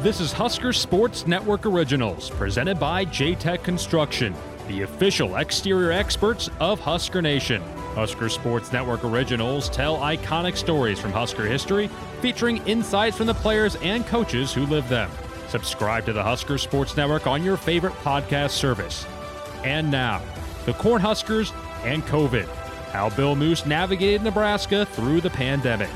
This is Husker Sports Network Originals, presented by J-Tech Construction, the official exterior experts of Husker Nation. Husker Sports Network Originals tell iconic stories from Husker history, featuring insights from the players and coaches who live them. Subscribe to the Husker Sports Network on your favorite podcast service. And now, the Cornhuskers and COVID. How Bill Moos navigated Nebraska through the pandemic.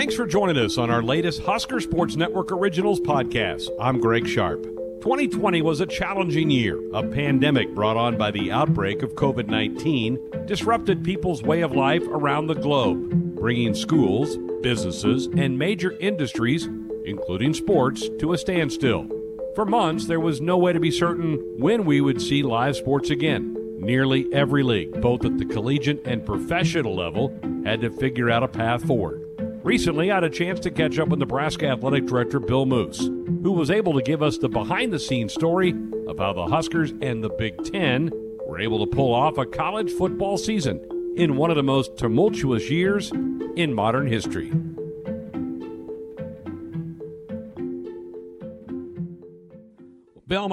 Thanks for joining us on our latest Husker Sports Network Originals podcast. I'm Greg Sharpe. 2020 was a challenging year. A pandemic brought on by the outbreak of COVID 19 disrupted people's way of life around the globe, bringing schools, businesses, and major industries, including sports, to a standstill. For months, there was no way to be certain when we would see live sports again. Nearly every league, both at the collegiate and professional level, had to figure out a path forward. Recently, I had a chance to catch up with Nebraska Athletic Director Bill Moos, who was able to give us the behind the scenes story of how the Huskers and the Big Ten were able to pull off a college football season in one of the most tumultuous years in modern history.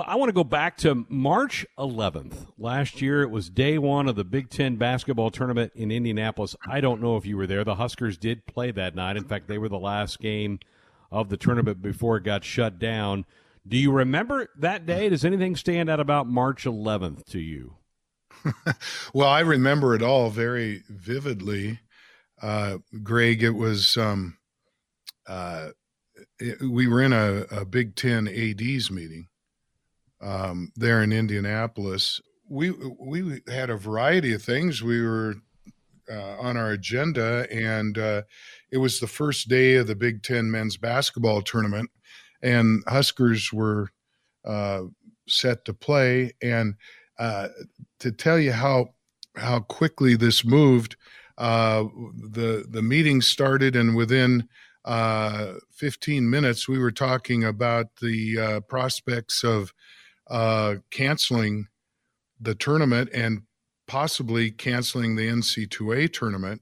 I want to go back to March 11th. Last year, it was day one of the Big Ten basketball tournament in Indianapolis. I don't know if you were there. The Huskers did play that night. In fact, they were the last game of the tournament before it got shut down. Do you remember that day? Does anything stand out about March 11th to you? well, I remember it all very vividly. Uh, Greg, it was um, uh, we were in a, a Big Ten ADs meeting um, there in Indianapolis. We we had a variety of things we were uh, on our agenda, and uh, it was the first day of the Big Ten men's basketball tournament, and Huskers were uh, set to play. And uh, to tell you how how quickly this moved, uh, the the meeting started, and within uh, 15 minutes, we were talking about the prospects of uh, canceling the tournament and possibly canceling the NC2A tournament.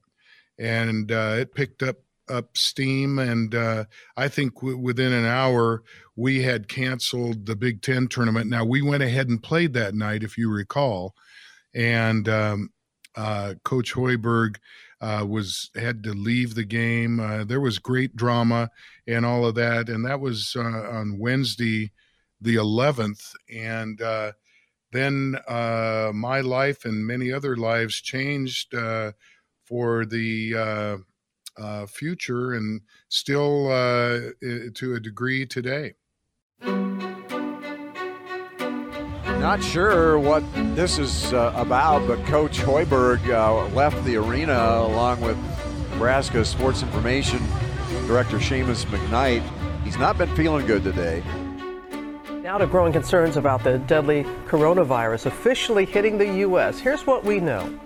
And uh, it picked up up steam, and uh, I think w- within an hour we had canceled the Big Ten tournament. Now we went ahead and played that night, if you recall, and um, uh, Coach Hoiberg uh, was had to leave the game. Uh, there was great drama and all of that, and that was uh, on Wednesday the 11th. And uh, then uh, my life and many other lives changed uh, for the uh, uh, future and still uh, to a degree today. Not sure what this is about, but Coach Hoiberg left the arena along with Nebraska Sports Information Director Shamus McKnight. He's not been feeling good today. Now to growing concerns about the deadly coronavirus officially hitting the U.S. Here's what we know.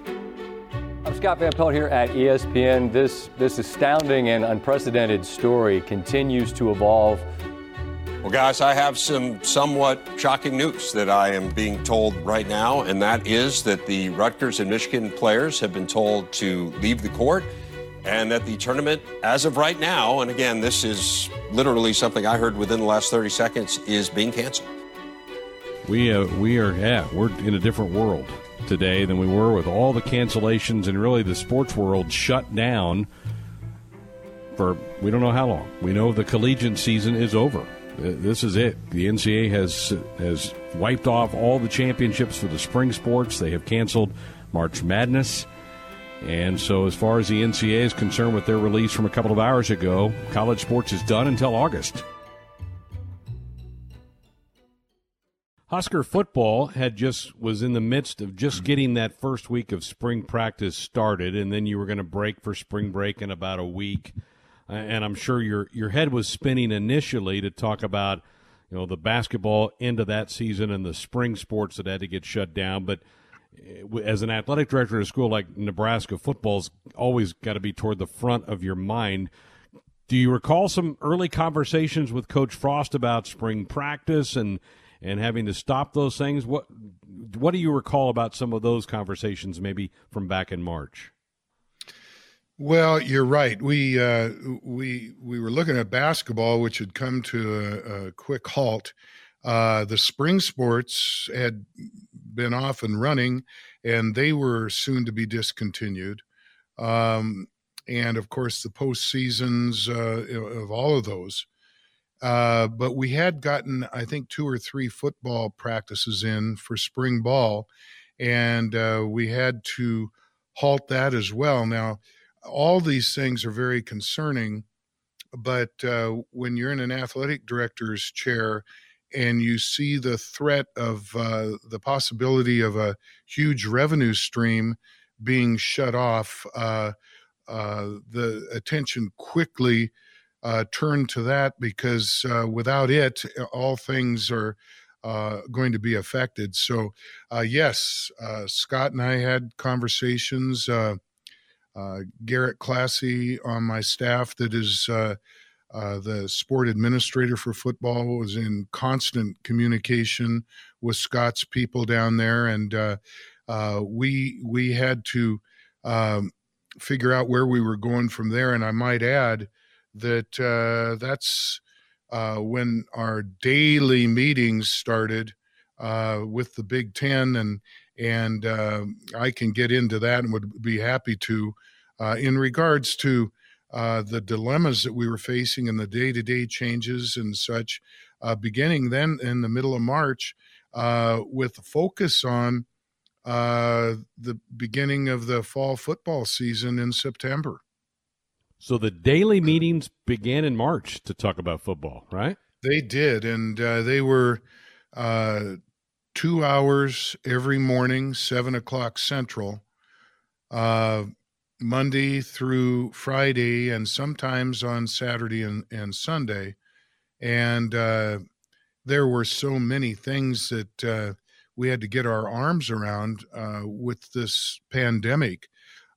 I'm Scott Van Pelt here at ESPN. This, this astounding and unprecedented story continues to evolve. Well, guys, I have some somewhat shocking news that I am being told right now, and that is that the Rutgers and Michigan players have been told to leave the court and that the tournament, as of right now, and again, this is literally something I heard within the last 30 seconds, is being canceled. We uh, we are yeah we're in a different world today than we were with all the cancellations and really the sports world shut down for we don't know how long. We know the collegiate season is over. This is it. The NCAA has has wiped off all the championships for the spring sports. They have canceled March Madness. And so, as far as the NCAA is concerned, with their release from a couple of hours ago, college sports is done until August. Husker football had just was in the midst of just getting that first week of spring practice started, and then you were going to break for spring break in about a week. And I'm sure your your head was spinning initially to talk about, you know, the basketball end of that season and the spring sports that had to get shut down, but as an athletic director at a school like Nebraska, football's always got to be toward the front of your mind. Do you recall some early conversations with Coach Frost about spring practice and and having to stop those things? What what do you recall about some of those conversations, maybe from back in March? Well, you're right. We uh, we we were looking at basketball, which had come to a, a quick halt. Uh, the spring sports had been off and running, and they were soon to be discontinued. Um, and of course the post seasons uh, of all of those. Uh, but we had gotten, I think, two or three football practices in for spring ball, and uh, we had to halt that as well. Now, all these things are very concerning, but uh, when you're in an athletic director's chair and you see the threat of uh, the possibility of a huge revenue stream being shut off, uh, uh, the attention quickly uh, turned to that because uh, without it, all things are uh, going to be affected. So, yes, Scott and I had conversations. Garrett Klassy on my staff, that is the sport administrator for football, was in constant communication with Scott's people down there, and we we had to um, figure out where we were going from there. And I might add that uh, that's uh, when our daily meetings started uh, with the Big Ten, and and uh, I can get into that and would be happy to. Uh, in regards to uh, the dilemmas that we were facing and the day-to-day changes and such, beginning then in the middle of March, with a focus on uh, the beginning of the fall football season in September. So the daily meetings began in March to talk about football, right? They did, and uh, they were uh, two hours every morning, seven o'clock central, uh, Monday through Friday, and sometimes on Saturday and, and Sunday. And uh, there were so many things that uh, we had to get our arms around uh, with this pandemic,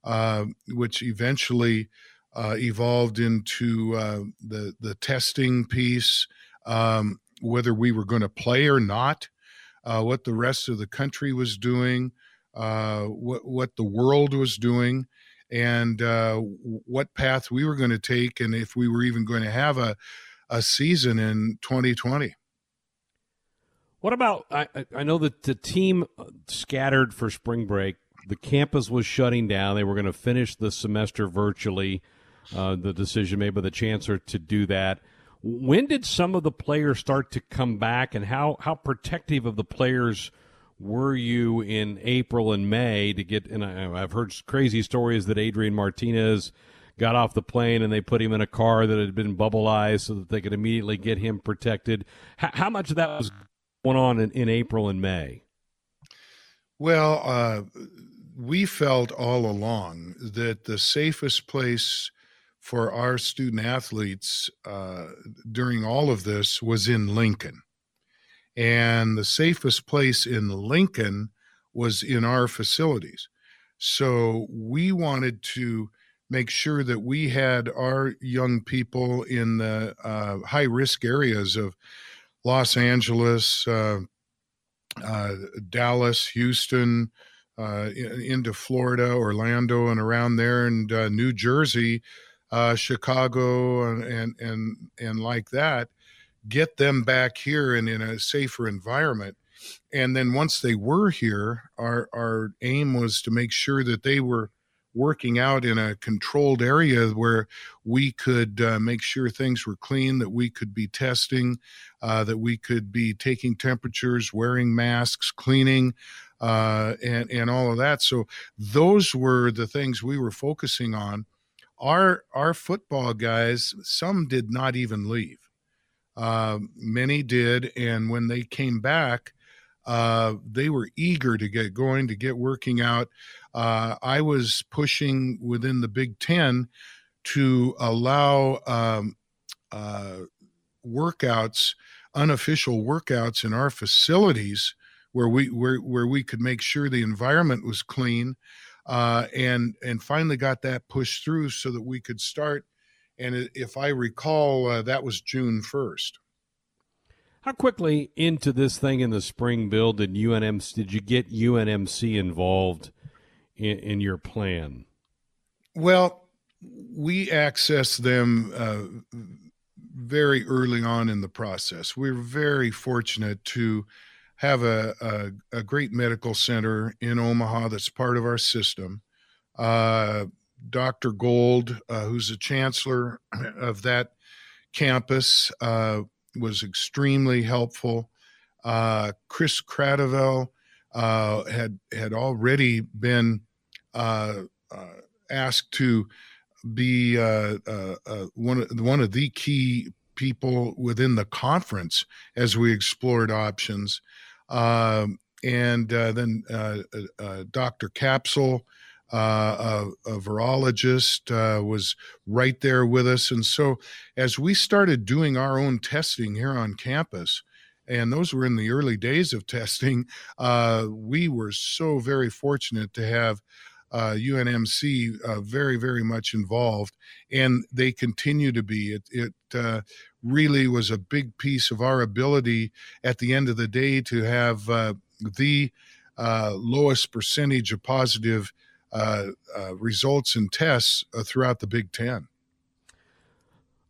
uh, which eventually uh, evolved into uh, the the testing piece, um, whether we were going to play or not, what the rest of the country was doing, what what the world was doing. And what path we were going to take, and if we were even going to have a, a season in 2020. What about? I, I know that the team scattered for spring break. The campus was shutting down. They were going to finish the semester virtually. Uh, the decision made by the chancellor to do that. When did some of the players start to come back, and how how protective of the players were you in April and May to get? And I, I've heard crazy stories that Adrian Martinez got off the plane and they put him in a car that had been bubbleized so that they could immediately get him protected. How, how much of that was going on in, in April and May? Well, uh, we felt all along that the safest place for our student athletes uh, during all of this was in Lincoln. And the safest place in Lincoln was in our facilities. So we wanted to make sure that we had our young people in the uh, high risk areas of Los Angeles, uh, uh, Dallas, Houston, uh, into Florida, Orlando, and around there, and uh, New Jersey, uh, Chicago, and, and and and like that. Get them back here and in a safer environment. And then once they were here, our our aim was to make sure that they were working out in a controlled area where we could uh, make sure things were clean, that we could be testing, uh, that we could be taking temperatures, wearing masks, cleaning, uh, and and all of that. So those were the things we were focusing on. Our our football guys, some did not even leave. Uh, many did, and when they came back, uh, they were eager to get going, to get working out. Uh, I was pushing within the Big Ten to allow um, uh, workouts, unofficial workouts in our facilities where we where where we could make sure the environment was clean, uh, and and finally got that pushed through so that we could start and if I recall, uh, that was June 1st. How quickly into this thing in the spring build did UNMC did you get UNMC involved in, in your plan? Well, we accessed them uh, very early on in the process. We're very fortunate to have a, a, a great medical center in Omaha that's part of our system. Uh, Dr. Gold, uh, who's the chancellor of that campus, uh, was extremely helpful. Uh, Chris Kratochvil uh, had had already been uh, uh asked to be uh, uh, one of one of the key people within the conference as we explored options. Um, and then Dr. Capsule, uh, a, a, virologist uh, was right there with us. And so, as we started doing our own testing here on campus, and those were in the early days of testing, uh, we were so very fortunate to have UNMC uh, uh, very, very much involved, and they continue to be. It, it uh, really was a big piece of our ability at the end of the day to have the lowest percentage of positive results and tests uh, throughout the Big Ten.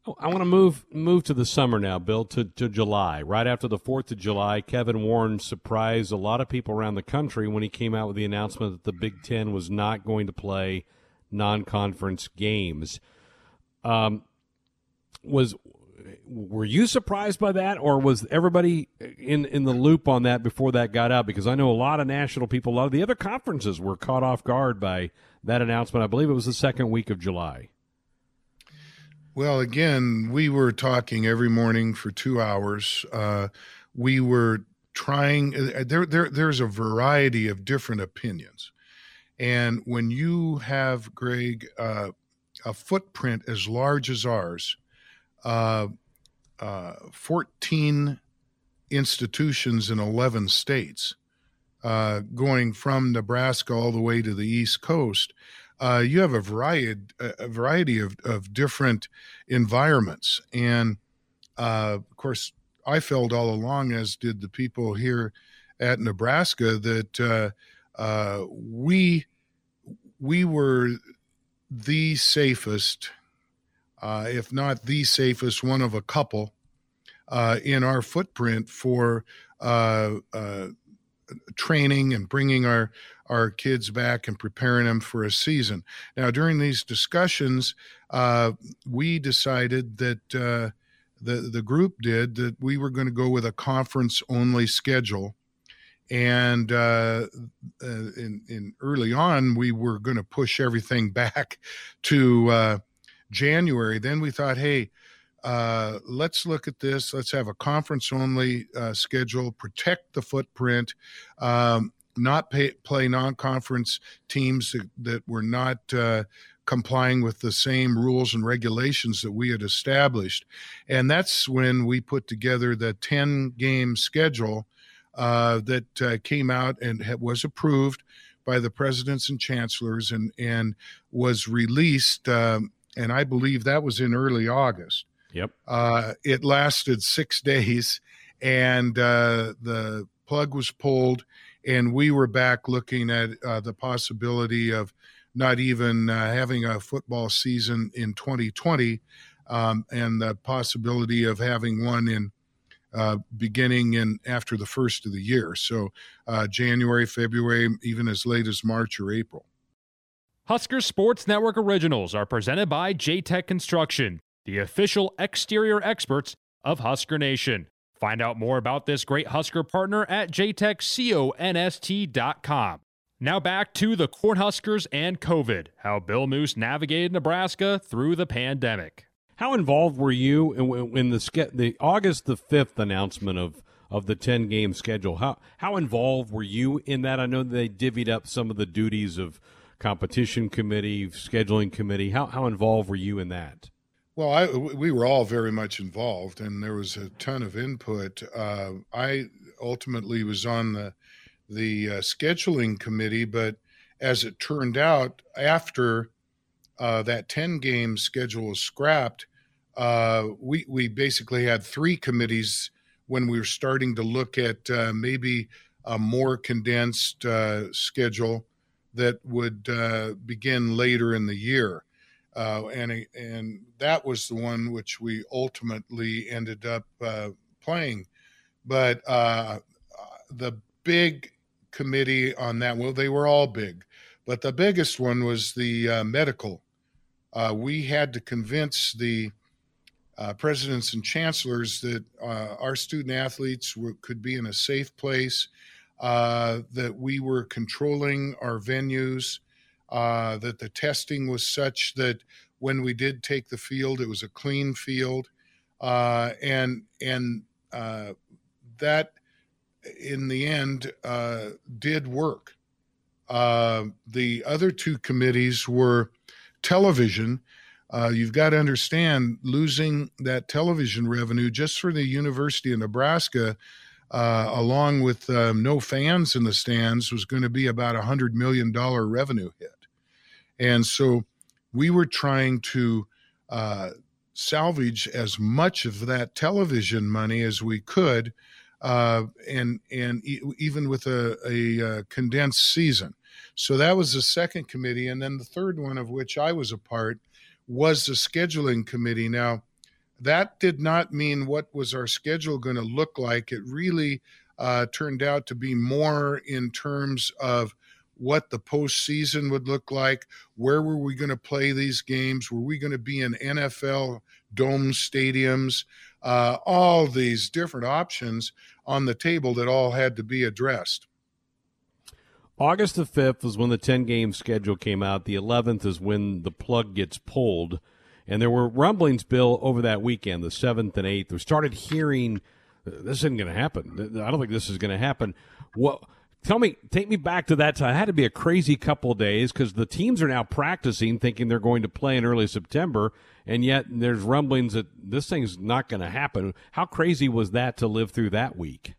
Oh, I want to move move to the summer now, Bill, to, to July. Right after the 4th of July, Kevin Warren surprised a lot of people around the country when he came out with the announcement that the Big Ten was not going to play non conference games. Um, was were you surprised by that, or was everybody in in the loop on that before that got out? Because I know a lot of national people, a lot of the other conferences were caught off guard by that announcement. I believe it was the second week of July. Well, again, we were talking every morning for two hours. Uh, we were trying. Uh, there, there, there's a variety of different opinions, and when you have Greg uh, a footprint as large as ours uh, uh, 14 institutions in 11 states, uh, going from Nebraska all the way to the East Coast. Uh, you have a variety, a variety of, of different environments. And uh, of course, I felt all along, as did the people here at Nebraska, that uh, uh, we we were the safest uh, if not the safest, one of a couple uh, in our footprint for uh, uh, training and bringing our our kids back and preparing them for a season. Now, during these discussions, uh, we decided that uh, the the group did that we were going to go with a conference only schedule. And uh, in, in early on, we were going to push everything back to January, then we thought, hey, uh, let's look at this. Let's have a conference only uh, schedule, protect the footprint, um, not pay, play non conference teams that, that, were not uh, complying with the same rules and regulations that we had established. And that's when we put together the 10 game schedule uh, that uh, came out and was approved by the presidents and chancellors and, and was released. Um, and I believe that was in early August. Yep. Uh, it lasted six days, and uh, the plug was pulled, and we were back looking at uh, the possibility of not even uh, having a football season in 2020, um, and the possibility of having one in. Uh, beginning in after the first of the year, so uh, January, February, even as late as March or April. Husker Sports Network originals are presented by JTech Construction, the official exterior experts of Husker Nation. Find out more about this great Husker partner at jtechconst.com. Now back to the Cornhuskers and COVID, how Bill Moos navigated Nebraska through the pandemic. How involved were you in, in the the August the fifth announcement of of the ten game schedule? How how involved were you in that? I know they divvied up some of the duties of competition committee, scheduling committee. How, how involved were you in that? Well, I, we were all very much involved, and there was a ton of input. Uh, I ultimately was on the the uh, scheduling committee, but as it turned out, after uh, that 10 game schedule was scrapped, uh, we, we basically had three committees when we were starting to look at uh, maybe a more condensed uh, schedule that would uh, begin later in the year. Uh, and and that was the one which we ultimately ended up uh, playing. But uh, the big committee on that, well, they were all big, but the biggest one was the uh, medical. Uh, we had to convince the presidents and chancellors that our student athletes were, could be in a safe place, that we were controlling our venues uh, that the testing was such that when we did take the field, it was a clean field, uh, and and uh, that in the end uh, did work. Uh, the other two committees were television. Uh, you've got to understand losing that television revenue just for the University of Nebraska, along with um, no fans in the stands, was going to be about a hundred million dollar revenue hit. And so we were trying to uh, salvage as much of that television money as we could, uh, and and e- even with a, a, a, uh, condensed season. So that was the second committee, and then the third one of which I was a part was the scheduling committee. Now, that did not mean what was our schedule going to look like. It really uh, turned out to be more in terms of what the postseason would look like. Where were we going to play these games? Were we going to be in NFL dome stadiums? Uh, all these different options on the table that all had to be addressed. August the 5th is when the 10 game schedule came out. The 11th is when the plug gets pulled. And there were rumblings, Bill, over that weekend, the 7th and 8th. We started hearing this isn't going to happen. I don't think this is going to happen. What? Tell me, take me back to that time. It had to be a crazy couple days because the teams are now practicing, thinking they're going to play in early September, and yet there's rumblings that this thing's not going to happen. How crazy was that to live through that week?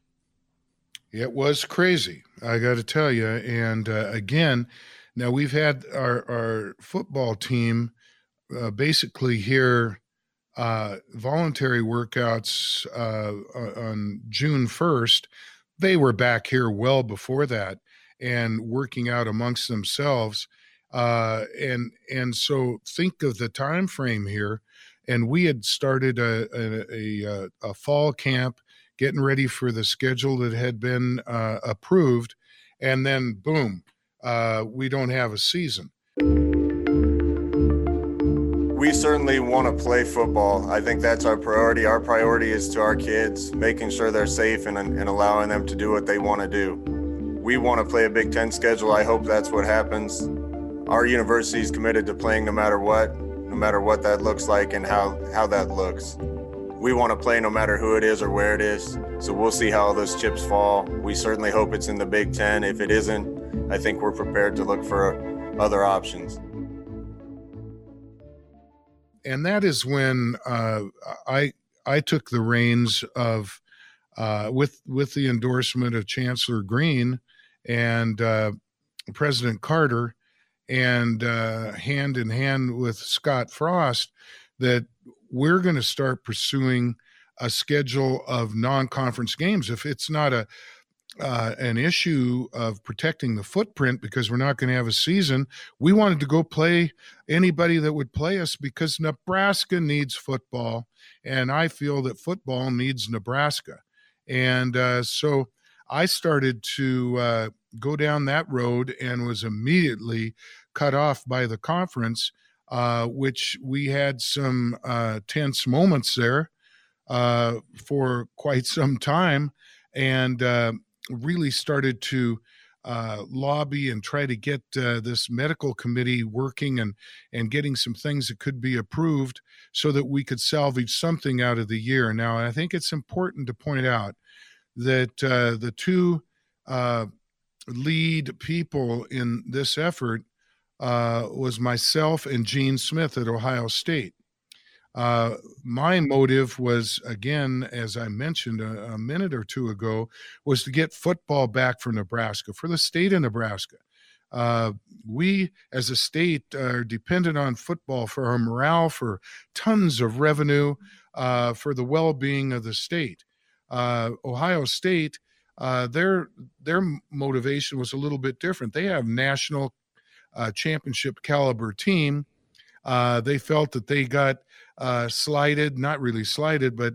It was crazy, I got to tell you. And uh, again, now we've had our our football team uh, basically here uh, voluntary workouts uh, on June first they were back here well before that and working out amongst themselves uh, and and so think of the time frame here. And we had started a, a, a, a fall camp getting ready for the schedule that had been uh, approved and then boom uh, we don't have a season we certainly want to play football. I think that's our priority. Our priority is to our kids, making sure they're safe and, and allowing them to do what they want to do. We want to play a Big Ten schedule. I hope that's what happens. Our university is committed to playing no matter what, no matter what that looks like and how, how that looks. We want to play no matter who it is or where it is. So we'll see how those chips fall. We certainly hope it's in the Big Ten. If it isn't, I think we're prepared to look for other options and that is when uh, I I took the reins of uh, with with the endorsement of Chancellor Green and uh, President Carter, and uh, hand in hand with Scott Frost, that we're going to start pursuing a schedule of non-conference games. If it's not a uh, an issue of protecting the footprint because we're not going to have a season. We wanted to go play anybody that would play us because Nebraska needs football, and I feel that football needs Nebraska. And uh, so I started to uh, go down that road and was immediately cut off by the conference, uh, which we had some uh, tense moments there uh, for quite some time. And really started to uh, lobby and try to get uh, this medical committee working and and getting some things that could be approved so that we could salvage something out of the year. Now, I think it's important to point out that uh, the two uh, lead people in this effort uh, was myself and Gene Smith at Ohio State. Uh, my motive was, again, as I mentioned a, a, minute or two ago, was to get football back for Nebraska, for the state of Nebraska. Uh, we as a state are dependent on football for our morale, for tons of revenue, uh, for the well being of the state. Uh, Ohio State, uh, their their motivation was a little bit different. They have national uh, championship caliber team. Uh, they felt that they got uh, slighted, not really slighted, but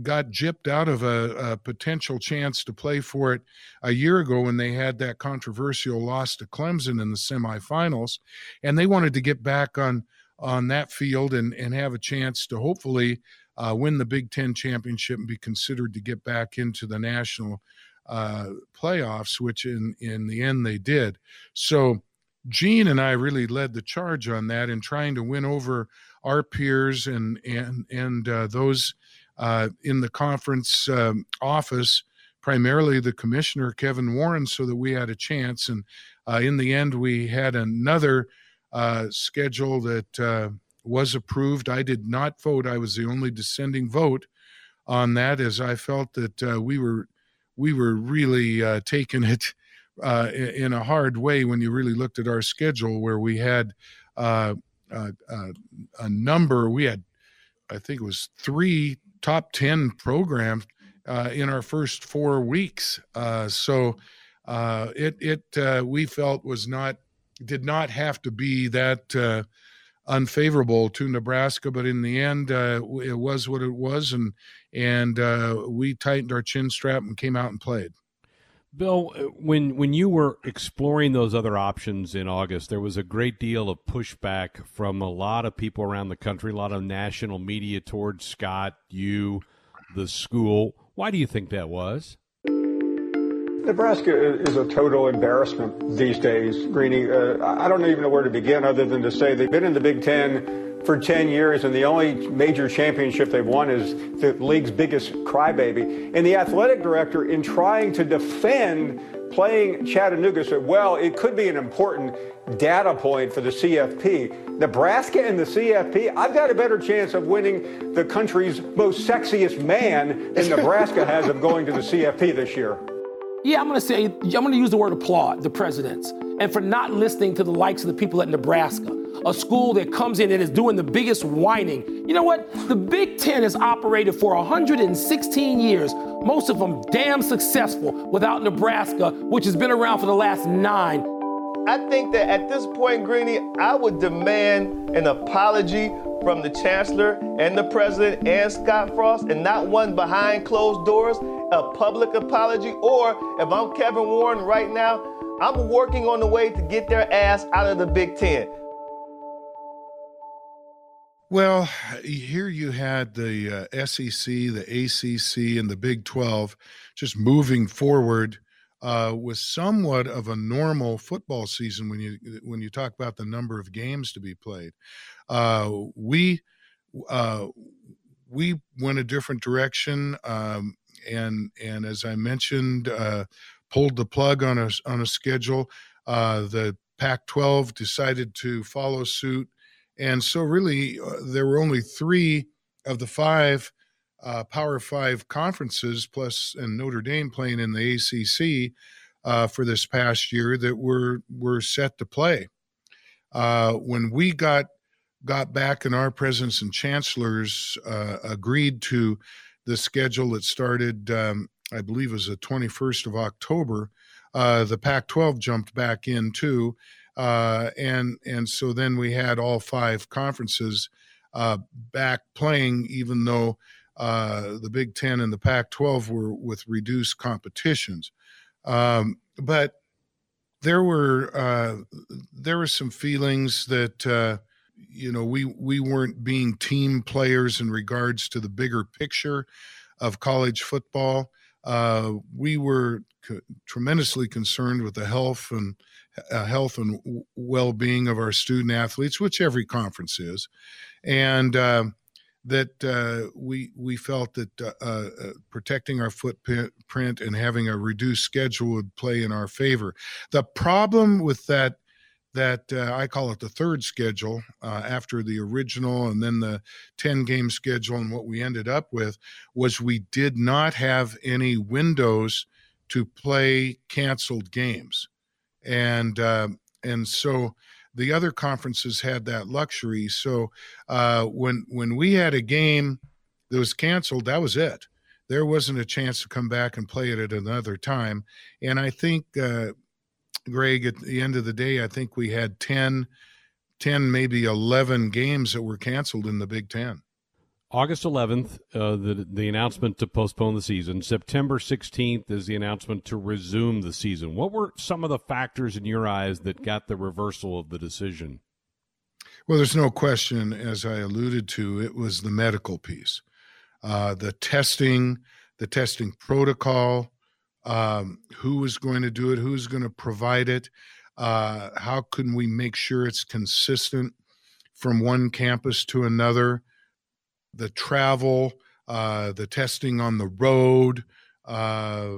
got gypped out of a, a, potential chance to play for it a year ago when they had that controversial loss to Clemson in the semifinals, and they wanted to get back on on that field and and have a chance to hopefully uh, win the Big Ten championship and be considered to get back into the national uh, playoffs, which in in the end they did. So. Gene and I really led the charge on that in trying to win over our peers and and and uh, those uh, in the conference um, office, primarily the commissioner, Kevin Warren, so that we had a chance. And uh, in the end, we had another uh, schedule that uh, was approved. I did not vote, I was the only dissenting vote on that, as I felt that uh, we were. We were really taking it in a hard way when you really looked at our schedule, where we had a number. We had, I think it was three top 10 programs uh, in our first four weeks. Uh, so uh, it, it uh, we felt was not, did not have to be that uh, unfavorable to Nebraska, but in the end, uh, it was what it was. And, and we tightened our chin strap and came out and played. Bill, when when you were exploring those other options in August, there was a great deal of pushback from a lot of people around the country, a lot of national media towards Scott, you, the school. Why do you think that was? Nebraska is a total embarrassment these days, Greeny. Uh, I don't even know where to begin other than to say they've been in the Big Ten for 10 years, and the only major championship they've won is the league's biggest crybaby. And the athletic director, in trying to defend playing Chattanooga, said, well, it could be an important data point for the CFP. Nebraska and the CFP, I've got a better chance of winning the country's most sexiest man than Nebraska has of going to the CFP this year. Yeah, I'm going to say, I'm going to use the word applaud the presidents and for not listening to the likes of the people at Nebraska a school that comes in and is doing the biggest whining. You know what? The Big Ten has operated for 116 years, most of them damn successful without Nebraska, which has been around for the last nine. I think that at this point, Greeny, I would demand an apology from the chancellor and the president and Scott Frost, and not one behind closed doors, a public apology. Or if I'm Kevin Warren right now, I'm working on the way to get their ass out of the Big Ten. Well, here you had the uh, SEC, the ACC, and the Big 12 just moving forward uh, with somewhat of a normal football season when you when you talk about the number of games to be played. Uh, we uh, we went a different direction, um, and and as I mentioned, uh, pulled the plug on a on a schedule. Uh, the Pac-12 decided to follow suit and so, really, uh, there were only three of the five uh, Power Five conferences, plus and Notre Dame playing in the ACC uh, for this past year that were were set to play. Uh, when we got got back and our presidents and chancellors uh, agreed to the schedule that started, um, I believe, it was the 21st of October. Uh, the Pac-12 jumped back in too, uh, and and so then we had all five conferences back playing, even though uh, the Big Ten and the Pac-12 were with reduced competitions. Um, but there were uh, there were some feelings that uh, you know we we weren't being team players in regards to the bigger picture of college football. Uh, we were co- tremendously concerned with the health and uh, health and w- well-being of our student athletes, which every conference is, and uh, that uh, we we felt that uh, uh, protecting our footprint and having a reduced schedule would play in our favor. The problem with that that uh, I call it the third schedule uh, after the original and then the 10 game schedule. And what we ended up with was we did not have any windows to play canceled games and uh, and so the other conferences had that luxury. So uh, when when we had a game that was canceled, that was it. There wasn't a chance to come back and play it at another time. And I think, uh, Greg, at the end of the day, I think we had 10, 10 maybe 11 games that were canceled in the Big Ten. August 11th, uh, the the announcement to postpone the season. September 16th is the announcement to resume the season. What were some of the factors in your eyes that got the reversal of the decision? Well, there's no question, as I alluded to, it was the medical piece, uh, the testing, the testing protocol, um, who was going to do it, who's going to provide it, uh, how can we make sure it's consistent from one campus to another the travel, uh, the testing on the road, uh,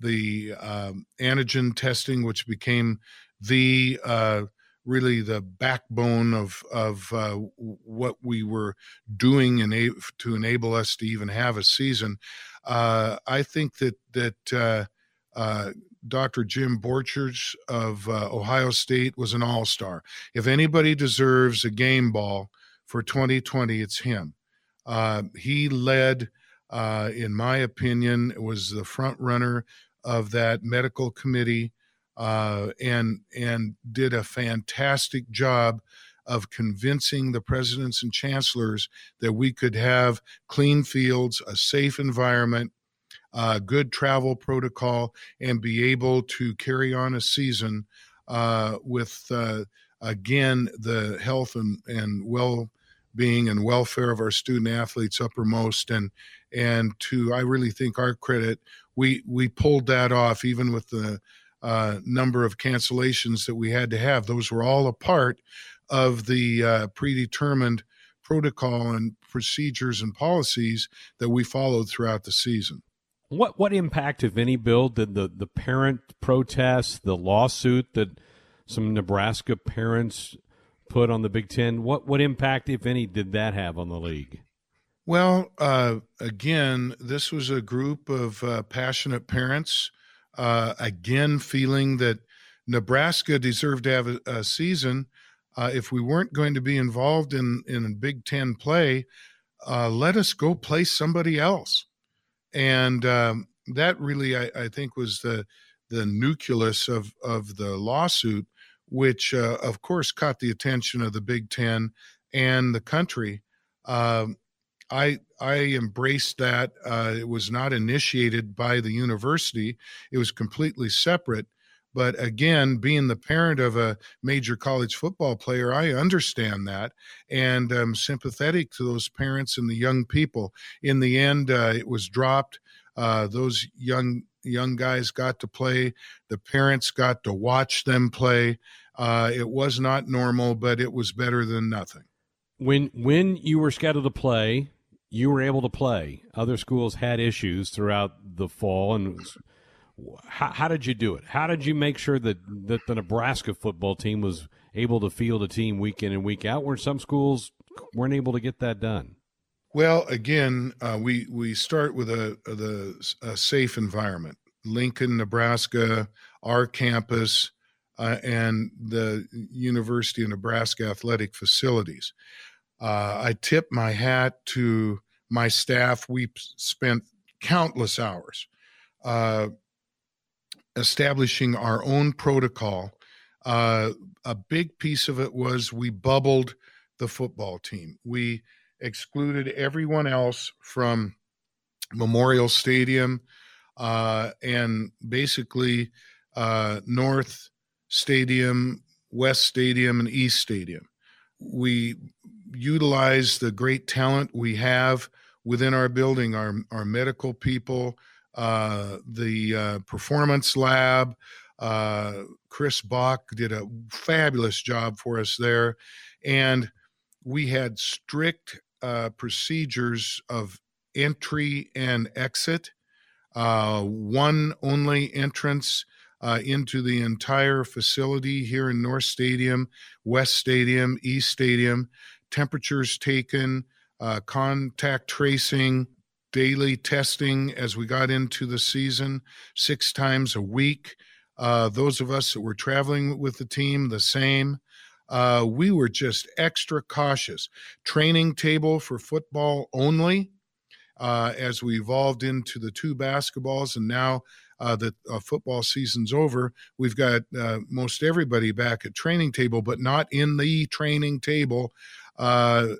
the um, antigen testing, which became the uh, really the backbone of of uh, what we were doing ena- to enable us to even have a season. Uh, I think that that uh, Dr. Jim Borchers of Ohio State was an all star. If anybody deserves a game ball for 2020, it's him. Uh, he led, uh, in my opinion, was the front runner of that medical committee, uh, and and did a fantastic job of convincing the presidents and chancellors that we could have clean fields, a safe environment, uh, good travel protocol, and be able to carry on a season uh, with, uh, again, the health and, and well being and welfare of our student athletes uppermost and and to i really think our credit we we pulled that off even with the uh, number of cancellations that we had to have. Those were all a part of the uh, predetermined protocol and procedures and policies that we followed throughout the season. What what impact if any bill did the the parent protests the lawsuit that some nebraska parents put on the Big Ten. What what impact, if any, did that have on the league? Well, uh, again, this was a group of uh, passionate parents, uh, again feeling that Nebraska deserved to have a, a season. Uh, if we weren't going to be involved in in a Big Ten play, uh, let us go play somebody else. And um, that really, I, I think, was the the nucleus of of the lawsuit which uh, of course caught the attention of the Big Ten and the country. Um, I I embraced that. Uh, it was not initiated by the university; it was completely separate. But again, being the parent of a major college football player, I understand that and I'm sympathetic to those parents and the young people. In the end, uh, it was dropped. Uh, those young young guys got to play. The parents got to watch them play. Uh, it was not normal, but it was better than nothing. When when you were scheduled to play, you were able to play. Other schools had issues throughout the fall, and how, how did you do it? How did you make sure that that the Nebraska football team was able to field a team week in and week out, where some schools weren't able to get that done? Well, again, uh, we we start with a, the a safe environment. Lincoln, Nebraska, our campus, uh, and the University of Nebraska athletic facilities. Uh, I tip my hat to my staff. We spent countless hours uh, establishing our own protocol. Uh, a big piece of it was we bubbled the football team. We excluded everyone else from Memorial Stadium uh, and basically uh, North Stadium, West Stadium, and East Stadium. We utilize the great talent we have within our building, our, our medical people, uh, the uh, performance lab. Uh, Chris Bach did a fabulous job for us there. And we had strict uh, procedures of entry and exit, uh, one only entrance uh, into the entire facility here in North Stadium, West Stadium, East Stadium, temperatures taken, uh, contact tracing, daily testing as we got into the season, six times a week. Uh, those of us that were traveling with the team, the same. Uh, we were just extra cautious. Training table for football only. Uh, as we evolved into the two basketballs, and now uh, that uh, football season's over, we've got uh, most everybody back at training table, but not in the training table uh,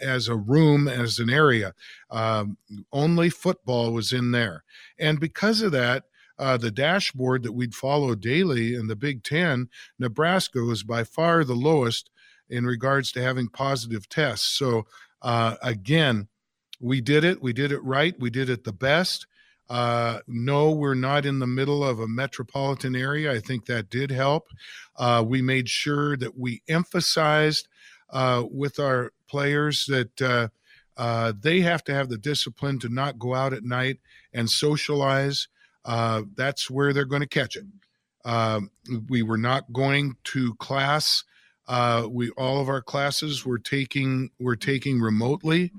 as a room, as an area. Um, only football was in there. And because of that, uh, the dashboard that we'd follow daily in the Big Ten, Nebraska was by far the lowest in regards to having positive tests. So, uh, again, we did it. We did it right. We did it the best. Uh, no, we're not in the middle of a metropolitan area. I think that did help. Uh, we made sure that we emphasized uh, with our players that uh, uh, they have to have the discipline to not go out at night and socialize. Uh, that's where they're going to catch it. Um, we were not going to class. Uh, we all of our classes were taking were taking remotely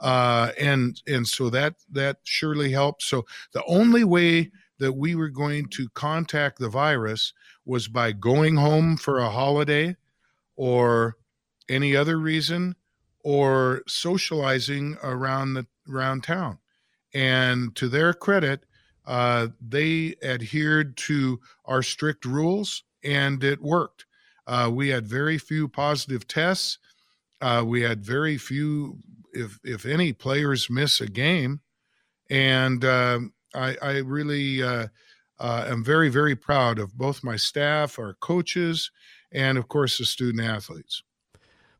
uh, and and so that that surely helped. So the only way that we were going to contact the virus was by going home for a holiday, or any other reason, or socializing around the around town. And to their credit, uh, they adhered to our strict rules, and it worked. Uh, we had very few positive tests. Uh, we had very few if if any players miss a game, and uh, I, I really uh, uh, am very very proud of both my staff, our coaches, and of course the student athletes.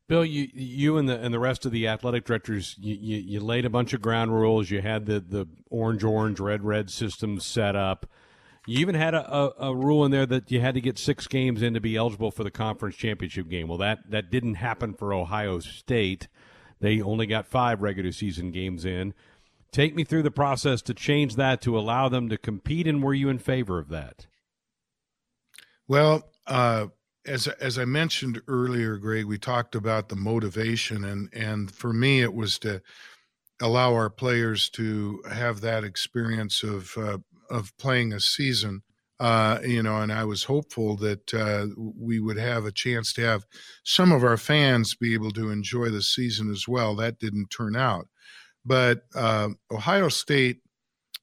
Bill, you you and the and the rest of the athletic directors, you, you, you laid a bunch of ground rules. You had the the orange orange red red system set up. You even had a, a, a, rule in there that you had to get six games in to be eligible for the conference championship game. Well, that that didn't happen for Ohio State. They only got five regular season games in. Take me through the process to change that to allow them to compete, and were you in favor of that? Well, uh, as as I mentioned earlier, Greg, we talked about the motivation, and and for me, it was to allow our players to have that experience of uh, of playing a season uh, you know, and I was hopeful that uh, we would have a chance to have some of our fans be able to enjoy the season as well. That didn't turn out, but uh, Ohio State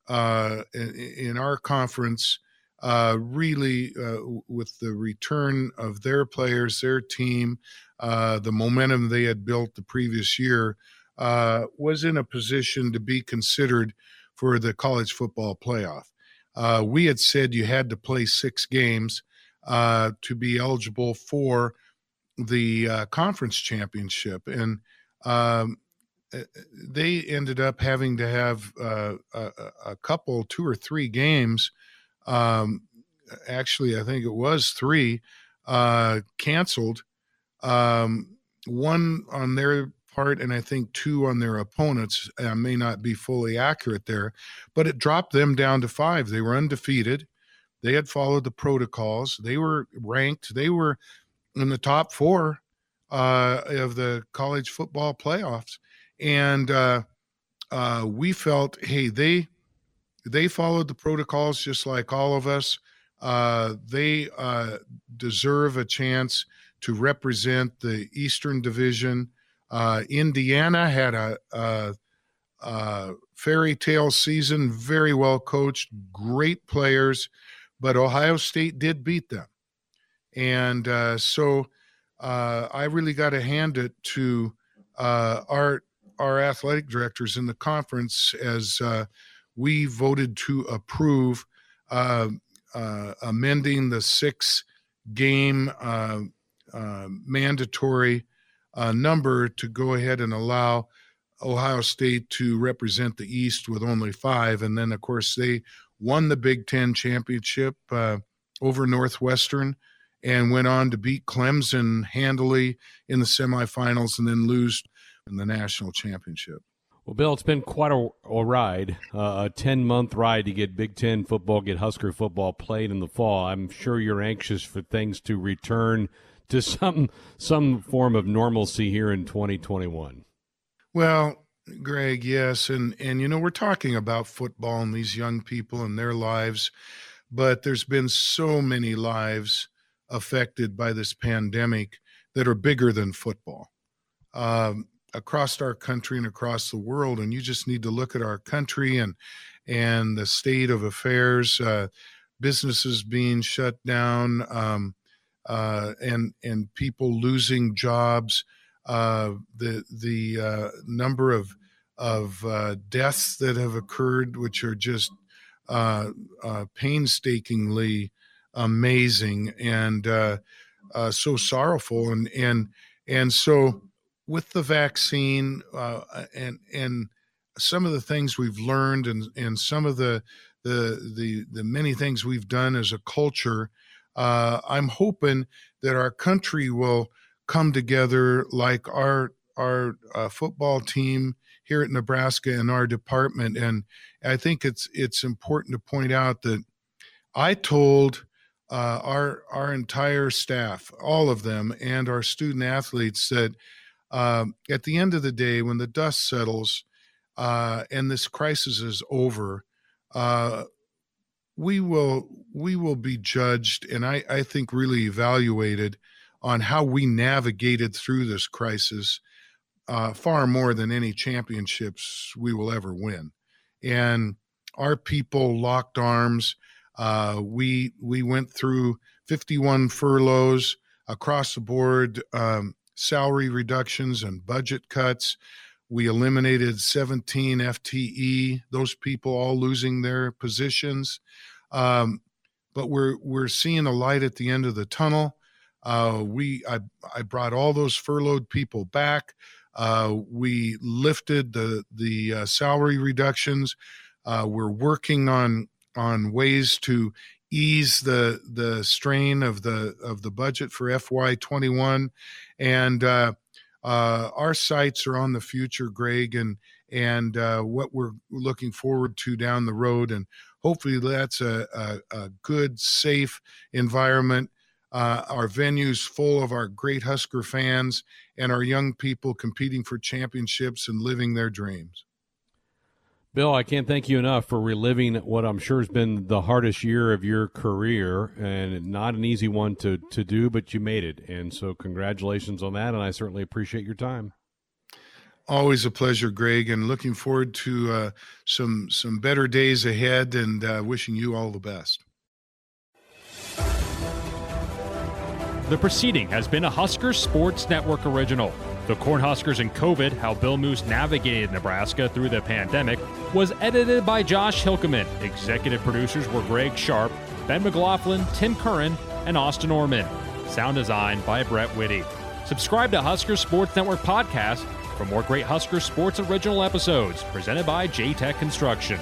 uh, in, in, our conference uh, really, uh, with the return of their players, their team, the momentum they had built the previous year, was in a position to be considered for the college football playoff. Uh, we had said you had to play six games uh, to be eligible for the uh, conference championship, and um, they ended up having to have uh, a, a, couple, two or three games. Um, actually, I think it was three uh, canceled. Um, one on their part, and I think two on their opponents. Uh, may not be fully accurate there, but it dropped them down to five. They were undefeated. They had followed the protocols. They were ranked. They were in the top four uh, of the college football playoffs, and uh, uh, we felt, hey, they they followed the protocols just like all of us. Uh, they uh, deserve a chance to represent the Eastern Division uh, Indiana had a, a, a, fairy tale season, very well coached, great players, but Ohio State did beat them. And uh, so uh, I really got to hand it to uh, our our athletic directors in the conference as uh, we voted to approve uh, amending the six game mandatory uh, number to go ahead and allow Ohio State to represent the East with only five. And then, of course, they won the Big Ten championship uh, over Northwestern and went on to beat Clemson handily in the semifinals and then lose in the national championship. Well, Bill, it's been quite a, a ride, uh, a 10 month ride to get Big Ten football, get Husker football played in the fall. I'm sure you're anxious for things to return to some some form of normalcy here in 2021. Well, Greg, yes, and and you know we're talking about football and these young people and their lives, but there's been so many lives affected by this pandemic that are bigger than football um, across our country and across the world. And you just need to look at our country and and the state of affairs, uh, businesses being shut down, um, uh, and and people losing jobs. Uh, the the uh, number of of uh, deaths that have occurred, which are just uh, painstakingly amazing and so sorrowful, and and and so with the vaccine uh, and and some of the things we've learned and and some of the the the the many things we've done as a culture, I'm hoping that our country will come together like our our football team here at Nebraska and our department. And I think it's it's important to point out that I told uh, our our entire staff, all of them, and our student athletes that um, at the end of the day, when the dust settles uh, and this crisis is over, uh, we will we will be judged, and I, I think really evaluated on how we navigated through this crisis uh, far more than any championships we will ever win. And our people locked arms. Uh, we we went through 51 furloughs across the board, um, salary reductions and budget cuts. We eliminated 17 FTE; those people all losing their positions. Um, but we're we're seeing a light at the end of the tunnel. Uh, we I, I brought all those furloughed people back. Uh, we lifted the the uh, salary reductions. Uh, we're working on on ways to ease the the strain of the of the budget for FY21, and uh, uh, our sights are on the future, Greg, and and uh, what we're looking forward to down the road, and hopefully that's a, a, a good, safe environment. Uh, our venues full of our great Husker fans and our young people competing for championships and living their dreams. Bill, I can't thank you enough for reliving what I'm sure has been the hardest year of your career and not an easy one to, to do, but you made it. And so, congratulations on that. And I certainly appreciate your time. Always a pleasure, Greg, and looking forward to uh, some some better days ahead. And uh, wishing you all the best. The proceeding has been a Husker Sports Network original. The Cornhuskers and COVID How Bill Moos Navigated Nebraska Through the Pandemic was edited by Josh Hilkeman. Executive producers were Greg Sharpe, Ben McLaughlin, Tim Curran, and Austin Orman. Sound design by Brett Whitty. Subscribe to Husker Sports Network podcast for more great Husker Sports original episodes presented by J Tech Construction.